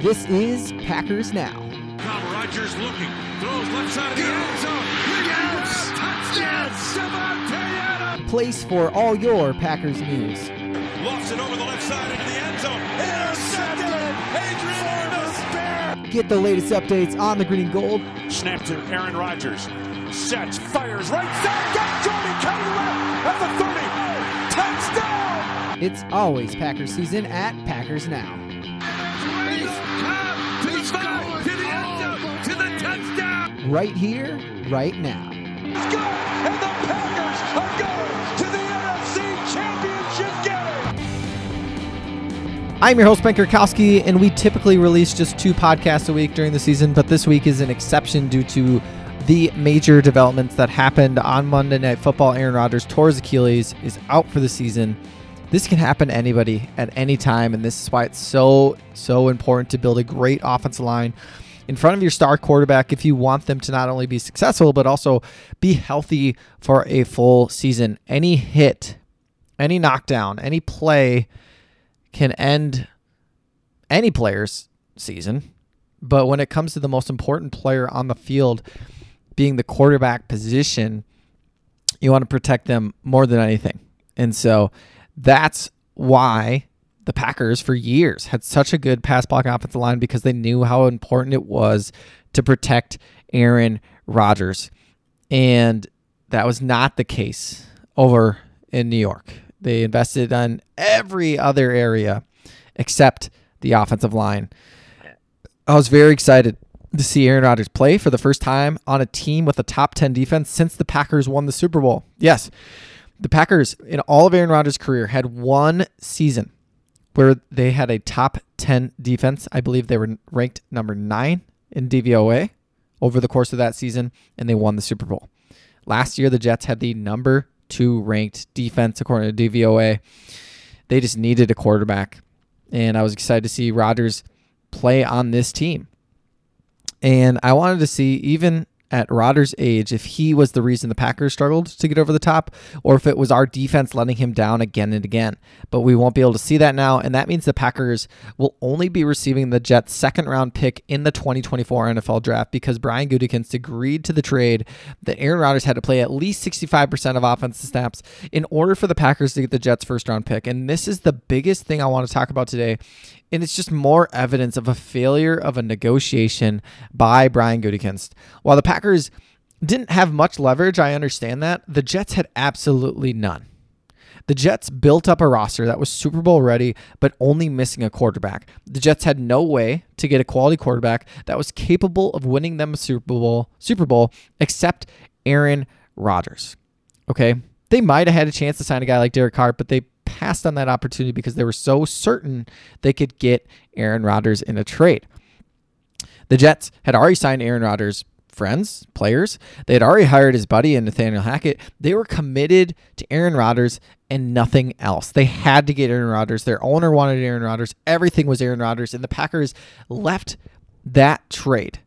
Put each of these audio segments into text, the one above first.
This is Packers Now. Now Rodgers looking, throws left side of the end zone. Yes! Touchdown! Adams! Place for all your Packers news. Lofts it over the left side into the end zone. Intercepted! Adrian Amos! Get the latest updates on the green and gold. Snap to Aaron Rodgers. Sets, fires, right side. Got Jordan Kelly left at the 30. Touchdown! It's always Packers season at Packers Now. Right here, right now. And the Packers are going to the NFC Championship game! I'm your host, Ben Kirkowski, and we typically release just two podcasts a week during the season, but this week is an exception due to the major developments that happened on Monday Night Football. Aaron Rodgers tore his Achilles, is out for the season. This can happen to anybody at any time, and this is why it's so, so important to build a great offensive line in front of your star quarterback if you want them to not only be successful, but also be healthy for a full season. Any hit, any knockdown, any play can end any player's season. But when it comes to the most important player on the field being the quarterback position, you want to protect them more than anything. And so that's why the Packers for years had such a good pass blocking offensive line because they knew how important it was to protect Aaron Rodgers. And that was not the case over in New York. They invested on every other area except the offensive line. I was very excited to see Aaron Rodgers play for the first time on a team with a top 10 defense since the Packers won the Super Bowl. Yes, the Packers, in all of Aaron Rodgers' career, had one season where they had a top 10 defense. I believe they were ranked number nine in DVOA over the course of that season, and they won the Super Bowl. Last year, the Jets had the number two ranked defense according to DVOA. They just needed a quarterback, and I was excited to see Rodgers play on this team. And I wanted to see, even at Rodgers' age, if he was the reason the Packers struggled to get over the top, or if it was our defense letting him down again and again. But we won't be able to see that now, and that means the Packers will only be receiving the Jets' second round pick in the 2024 NFL draft because Brian Gutekunst agreed to the trade that Aaron Rodgers had to play at least 65% of offensive snaps in order for the Packers to get the Jets' first round pick. And this is the biggest thing I want to talk about today and it's just more evidence of a failure of a negotiation by Brian Gutekunst. While the Packers didn't have much leverage, I understand that. The Jets had absolutely none. The Jets built up a roster that was Super Bowl ready, but only missing a quarterback. The Jets had no way to get a quality quarterback that was capable of winning them a Super Bowl, Super Bowl, except Aaron Rodgers. Okay, they might have had a chance to sign a guy like Derek Carr, but they passed on that opportunity because they were so certain they could get Aaron Rodgers in a trade. The Jets had already signed Aaron Rodgers' friends, players. They had already hired his buddy and Nathaniel Hackett. They were committed to Aaron Rodgers and nothing else. They had to get Aaron Rodgers. Their owner wanted Aaron Rodgers. Everything was Aaron Rodgers. And the Packers left that trade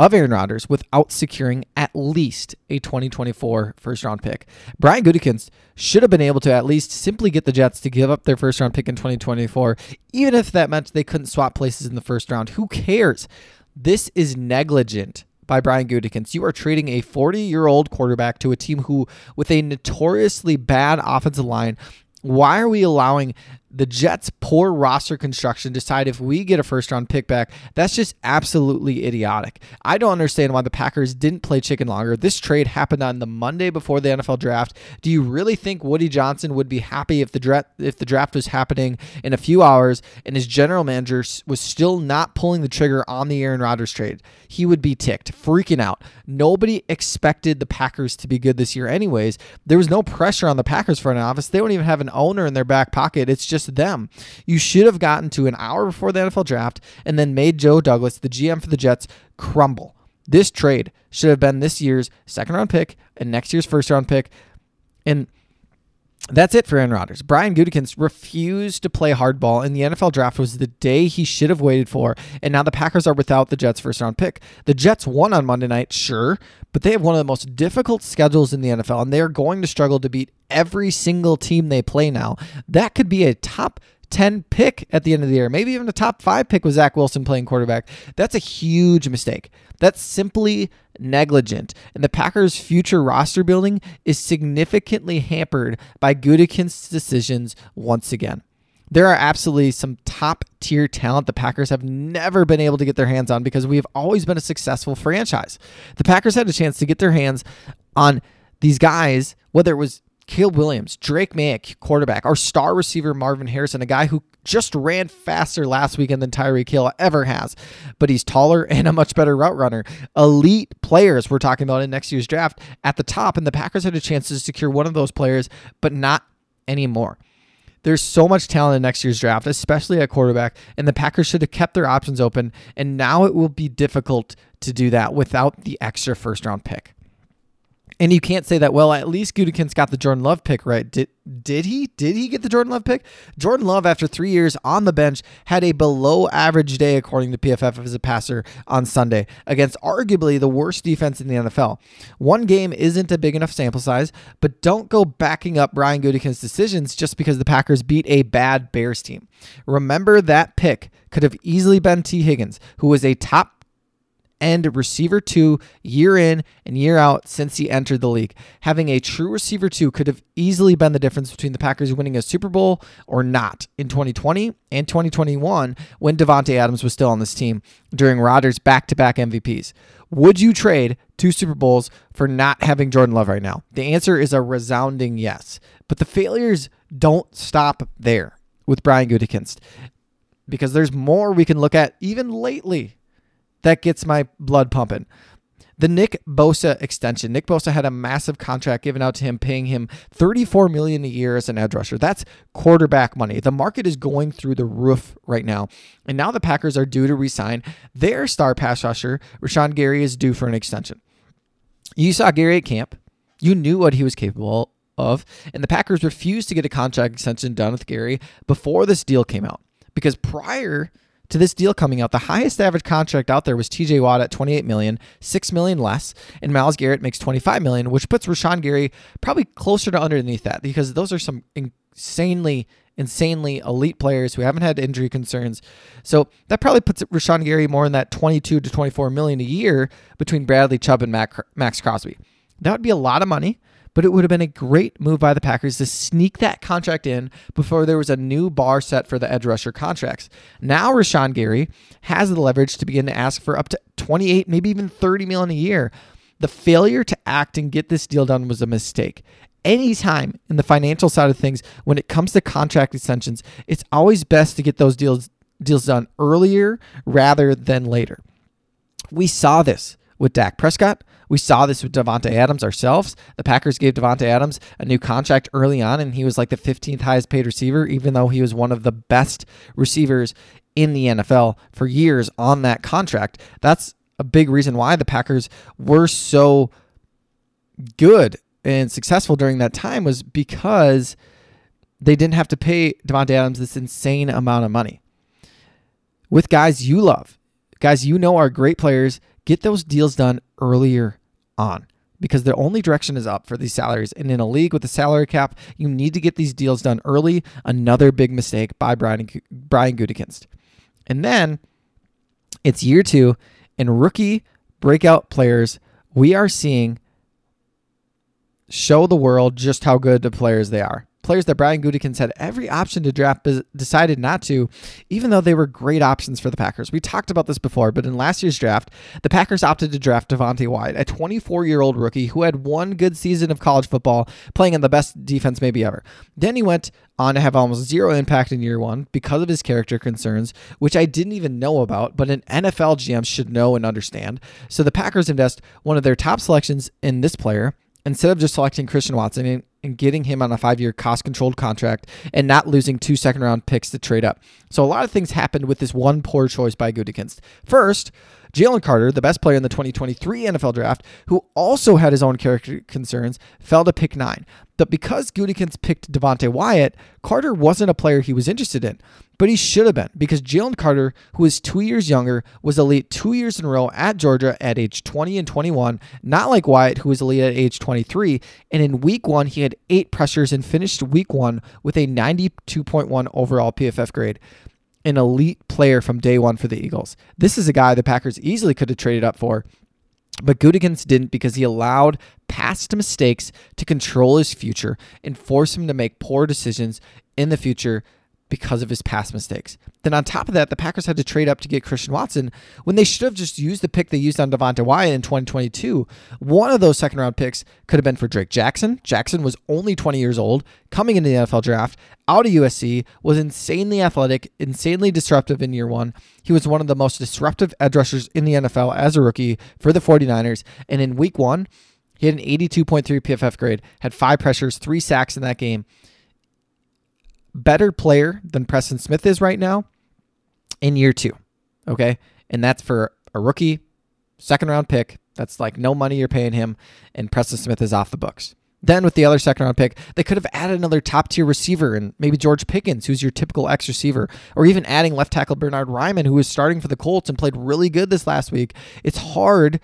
of Aaron Rodgers without securing at least a 2024 first round pick. Brian Gutekunst should have been able to at least simply get the Jets to give up their first round pick in 2024, even if that meant they couldn't swap places in the first round. Who cares? This is negligent by Brian Gutekunst. You are trading a 40 year old quarterback to a team who, with a notoriously bad offensive line, why are we allowing the Jets' poor roster construction decide if we get a first round pick back? That's just absolutely idiotic. I don't understand why the Packers didn't play chicken longer. This trade happened on the Monday before the NFL draft. Do you really think Woody Johnson would be happy if the draft if the draft was happening in a few hours and his general manager was still not pulling the trigger on the Aaron Rodgers trade? He would be ticked, freaking out. Nobody expected the Packers to be good this year anyways. There was no pressure on the Packers front office. They don't even have an owner in their back pocket. It's just them. You should have gotten to an hour before the NFL draft and then made Joe Douglas, the GM for the Jets, crumble. This trade should have been this year's second round pick and next year's first round pick. And that's it for Aaron Rodgers. Brian Gutekunst refused to play hardball, and the NFL draft was the day he should have waited for. And now the Packers are without the Jets' first round pick. The Jets won on Monday night, sure, but they have one of the most difficult schedules in the NFL, and they are going to struggle to beat every single team they play now. That could be a top 10 pick at the end of the year, maybe even a top five pick with Zach Wilson playing quarterback. That's a huge mistake. That's simply negligent. And the Packers' future roster building is significantly hampered by Gutekunst's decisions once again. There are absolutely some top tier talent the Packers have never been able to get their hands on because we have always been a successful franchise. The Packers had a chance to get their hands on these guys, whether it was Caleb Williams, Drake Maye, quarterback, our star receiver Marvin Harrison, a guy who just ran faster last weekend than Tyreek Hill ever has, but he's taller and a much better route runner. Elite players we're talking about in next year's draft at the top, and the Packers had a chance to secure one of those players, but not anymore. There's so much talent in next year's draft, especially at quarterback, and the Packers should have kept their options open, and now it will be difficult to do that without the extra first round pick. And you can't say that, well, at least Gutekunst got the Jordan Love pick right. Did did he? Did he get the Jordan Love pick? Jordan Love, after three years on the bench, had a below average day, according to PFF, as a passer on Sunday against arguably the worst defense in the NFL. One game isn't a big enough sample size, but don't go backing up Brian Gutekunst's decisions just because the Packers beat a bad Bears team. Remember that pick could have easily been Tee Higgins, who was a top and receiver two year in and year out since he entered the league. Having a true receiver two could have easily been the difference between the Packers winning a Super Bowl or not in 2020 and 2021 when Davante Adams was still on this team during Rodgers' back to back MVPs. Would you trade two Super Bowls for not having Jordan Love right now? The answer is a resounding yes. But the failures don't stop there with Brian Gutekunst because there's more we can look at even lately that gets my blood pumping. The Nick Bosa extension. Nick Bosa had a massive contract given out to him, paying him 34 million a year as an edge rusher. That's quarterback money. The market is going through the roof right now. And now the Packers are due to resign their star pass rusher. Rashan Gary is due for an extension. You saw Gary at camp. You knew what he was capable of. And the Packers refused to get a contract extension done with Gary before this deal came out. Because prior to this deal coming out, the highest average contract out there was TJ Watt at 28 million, 6 million less, and Myles Garrett makes 25 million, which puts Rashan Gary probably closer to underneath that because those are some insanely insanely elite players who haven't had injury concerns. So that probably puts Rashan Gary more in that 22 to 24 million a year between Bradley Chubb and Maxx Crosby. That would be a lot of money but it would have been a great move by the Packers to sneak that contract in before there was a new bar set for the edge rusher contracts. Now Rashan Gary has the leverage to begin to ask for up to 28, maybe even 30 million a year. The failure to act and get this deal done was a mistake. Anytime in the financial side of things, when it comes to contract extensions, it's always best to get those deals deals done earlier rather than later. We saw this with Dak Prescott. We saw this with Davante Adams ourselves. The Packers gave Davante Adams a new contract early on, and he was like the 15th highest paid receiver, even though he was one of the best receivers in the NFL for years on that contract. That's a big reason why the Packers were so good and successful during that time was because they didn't have to pay Davante Adams this insane amount of money. With guys you love, guys you know are great players, get those deals done earlier on because the only direction is up for these salaries. And in a league with a salary cap, you need to get these deals done early. Another big mistake by Brian Brian Gutekunst. And then it's year two, and rookie breakout players we are seeing show the world just how good the players they are players that Brian Gutekunst had every option to draft, decided not to, even though they were great options for the Packers. We talked about this before, but in last year's draft, the Packers opted to draft Devonte Wyatt, a 24 year old rookie who had one good season of college football, playing in the best defense maybe ever. Then he went on to have almost zero impact in year one because of his character concerns, which I didn't even know about, but an NFL GM should know and understand. So the Packers invest one of their top selections in this player instead of just selecting Christian Watson and, and getting him on a five year cost controlled contract and not losing two second round picks to trade up. So a lot of things happened with this one poor choice by Gutekunst. First, Jalen Carter, the best player in the 2023 NFL draft, who also had his own character concerns, fell to pick nine. But because Gutekunst picked Devonte Wyatt, Carter wasn't a player he was interested in. But he should have been because Jalen Carter, who is two years younger, was elite two years in a row at Georgia at age 20 and 21, not like Wyatt, who was elite at age 23. And in week one, he had eight pressures and finished week one with a 92.1 overall PFF grade an elite player from day one for the Eagles. This is a guy the Packers easily could have traded up for, but Gutekunst didn't because he allowed past mistakes to control his future and force him to make poor decisions in the future because of his past mistakes. Then on top of that, the Packers had to trade up to get Christian Watson when they should have just used the pick they used on Devonte Wyatt in 2022. One of those second round picks could have been for Drake Jackson. Jackson was only 20 years old, coming into the NFL draft, out of USC, was insanely athletic, insanely disruptive in year one. He was one of the most disruptive edge rushers in the NFL as a rookie for the 49ers. And in week one, he had an 82.3 PFF grade, had five pressures, three sacks in that game better player than Preston Smith is right now in year two. Okay. And that's for a rookie, second round pick. That's like no money you're paying him. And Preston Smith is off the books. Then with the other second round pick, they could have added another top tier receiver and maybe George Pickens, who's your typical X receiver, or even adding left tackle Bernard Raimann, who was starting for the Colts and played really good this last week. It's hard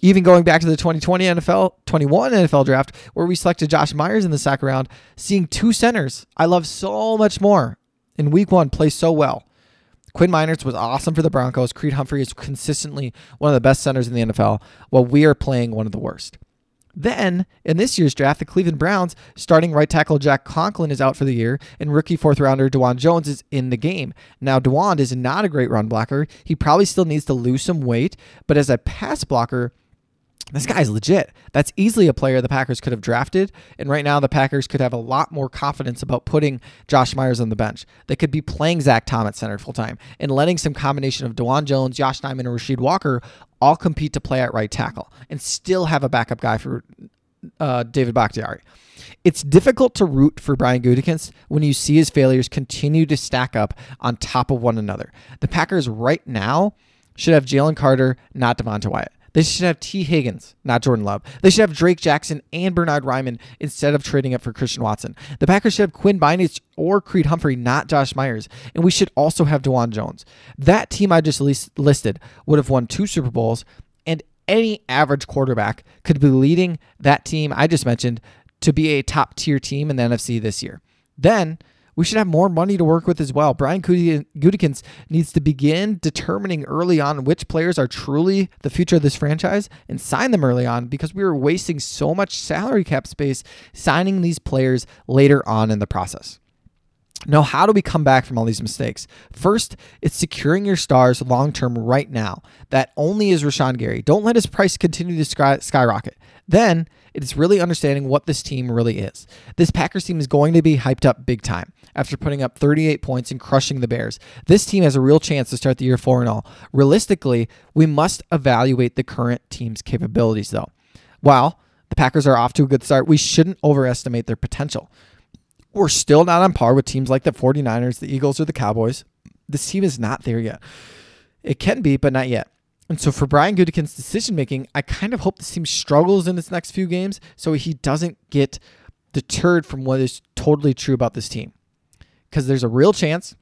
even going back to the 2020 NFL 21 NFL draft where we selected Josh Myers in the second round, seeing two centers I love so much more in week one play so well. Quinn Meinerz was awesome for the Broncos. Creed Humphrey is consistently one of the best centers in the NFL, while we are playing one of the worst. Then, in this year's draft, the Cleveland Browns starting right tackle Jack Conklin is out for the year, and rookie fourth rounder Dawand Jones is in the game. Now, Dawand is not a great run blocker. He probably still needs to lose some weight, but as a pass blocker, this guy's legit. That's easily a player the Packers could have drafted. And right now, the Packers could have a lot more confidence about putting Josh Myers on the bench. They could be playing Zach Tom at center full time and letting some combination of Dawand Jones, Josh Nijman, and Rasheed Walker all compete to play at right tackle and still have a backup guy for uh, David Bakhtiari. It's difficult to root for Brian Gutekunst when you see his failures continue to stack up on top of one another. The Packers right now should have Jalen Carter, not Devonte Wyatt. They should have Tee Higgins, not Jordan Love. They should have Drake Jackson and Bernard Raimann instead of trading up for Christian Watson. The Packers should have Quinn Meinerz or Creed Humphrey, not Josh Myers. And we should also have Dawand Jones. That team I just listed would have won two Super Bowls, and any average quarterback could be leading that team I just mentioned to be a top tier team in the NFC this year. Then we should have more money to work with as well. Brian Gutekunst needs to begin determining early on which players are truly the future of this franchise and sign them early on because we were wasting so much salary cap space signing these players later on in the process. Now, how do we come back from all these mistakes? First, it's securing your stars long term right now. That only is Rashan Gary. Don't let his price continue to sky- skyrocket. Then, it's really understanding what this team really is. This Packers team is going to be hyped up big time after putting up 38 points and crushing the Bears. This team has a real chance to start the year 4 0. Realistically, we must evaluate the current team's capabilities, though. While the Packers are off to a good start, we shouldn't overestimate their potential. We're still not on par with teams like the 49ers, the Eagles, or the Cowboys. This team is not there yet. It can be, but not yet. And so for Brian Gutekunst's decision making, I kind of hope this team struggles in its next few games so he doesn't get deterred from what is totally true about this team. Because there's a real chance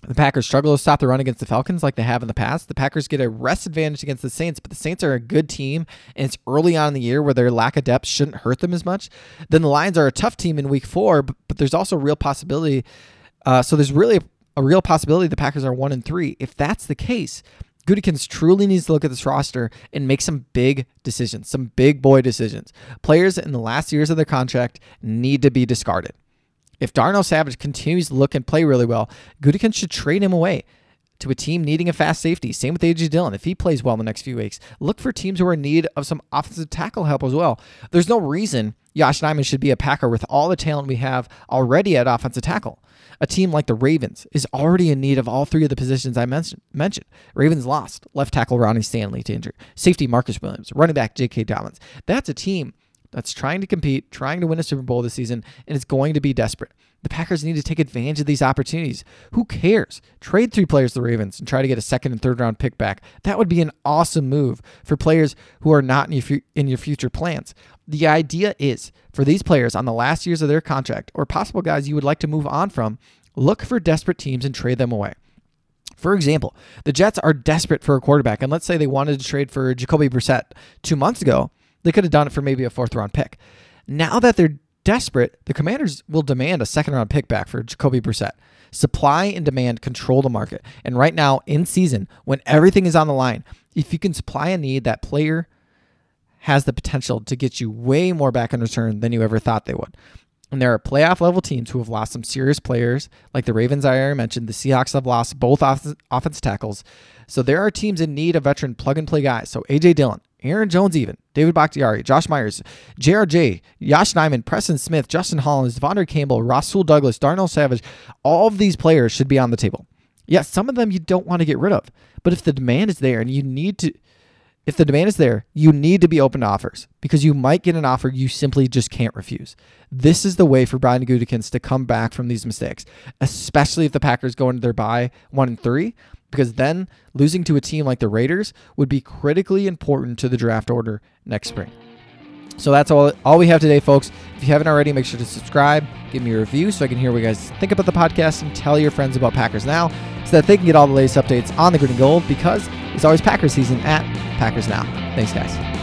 the Packers struggle to stop the run against the Falcons like they have in the past. The Packers get a rest advantage against the Saints, but the Saints are a good team, and it's early on in the year where their lack of depth shouldn't hurt them as much. Then the Lions are a tough team in week four, but, but there's also a real possibility. Uh, so there's really a, a real possibility the Packers are one and three. If that's the case, Gutekunst truly needs to look at this roster and make some big decisions, some big boy decisions. Players in the last years of their contract need to be discarded. If Darnell Savage continues to look and play really well, Gutekunst should trade him away to a team needing a fast safety. Same with AJ Dillon. If he plays well in the next few weeks, look for teams who are in need of some offensive tackle help as well. There's no reason Josh Nijman should be a Packer with all the talent we have already at offensive tackle. A team like the Ravens is already in need of all three of the positions I mentioned. mentioned. Ravens lost left tackle Ronnie Stanley to injury, safety Marcus Williams, running back J.K. Dobbins. That's a team that's trying to compete, trying to win a Super Bowl this season, and it's going to be desperate. The Packers need to take advantage of these opportunities. Who cares? Trade three players to the Ravens and try to get a second and third round pick back. That would be an awesome move for players who are not in your, fu- in your future plans. The idea is for these players on the last years of their contract or possible guys you would like to move on from, look for desperate teams and trade them away. For example, the Jets are desperate for a quarterback, and let's say they wanted to trade for Jacoby Brissett two months ago, they could have done it for maybe a fourth round pick. Now that they're desperate, the Commanders will demand a second round pick back for Jacoby Brissett. Supply and demand control the market. And right now, in season, when everything is on the line, if you can supply a need, that player has the potential to get you way more back in return than you ever thought they would. And there are playoff level teams who have lost some serious players, like the Ravens I already mentioned. The Seahawks have lost both off- offense tackles. So there are teams in need of veteran plug and play guys. So AJ Dillon, Aaron Jones, even David Bakhtiari, Josh Myers, JRJ, Josh Nijman, Preston Smith, Justin Hollins, De'Vondre Campbell, Rasul Douglas, Darnell Savage. All of these players should be on the table. Yes, some of them you don't want to get rid of, but if the demand is there and you need to, if the demand is there, you need to be open to offers because you might get an offer you simply just can't refuse. This is the way for Brian Gutekunst to come back from these mistakes, especially if the Packers go into their bye one and three because then losing to a team like the Raiders would be critically important to the draft order next spring. So that's all, all we have today, folks. If you haven't already, make sure to subscribe, give me a review so I can hear what you guys think about the podcast, and tell your friends about Packers Now so that they can get all the latest updates on the green and gold because it's always Packers season at Packers Now. Thanks, guys.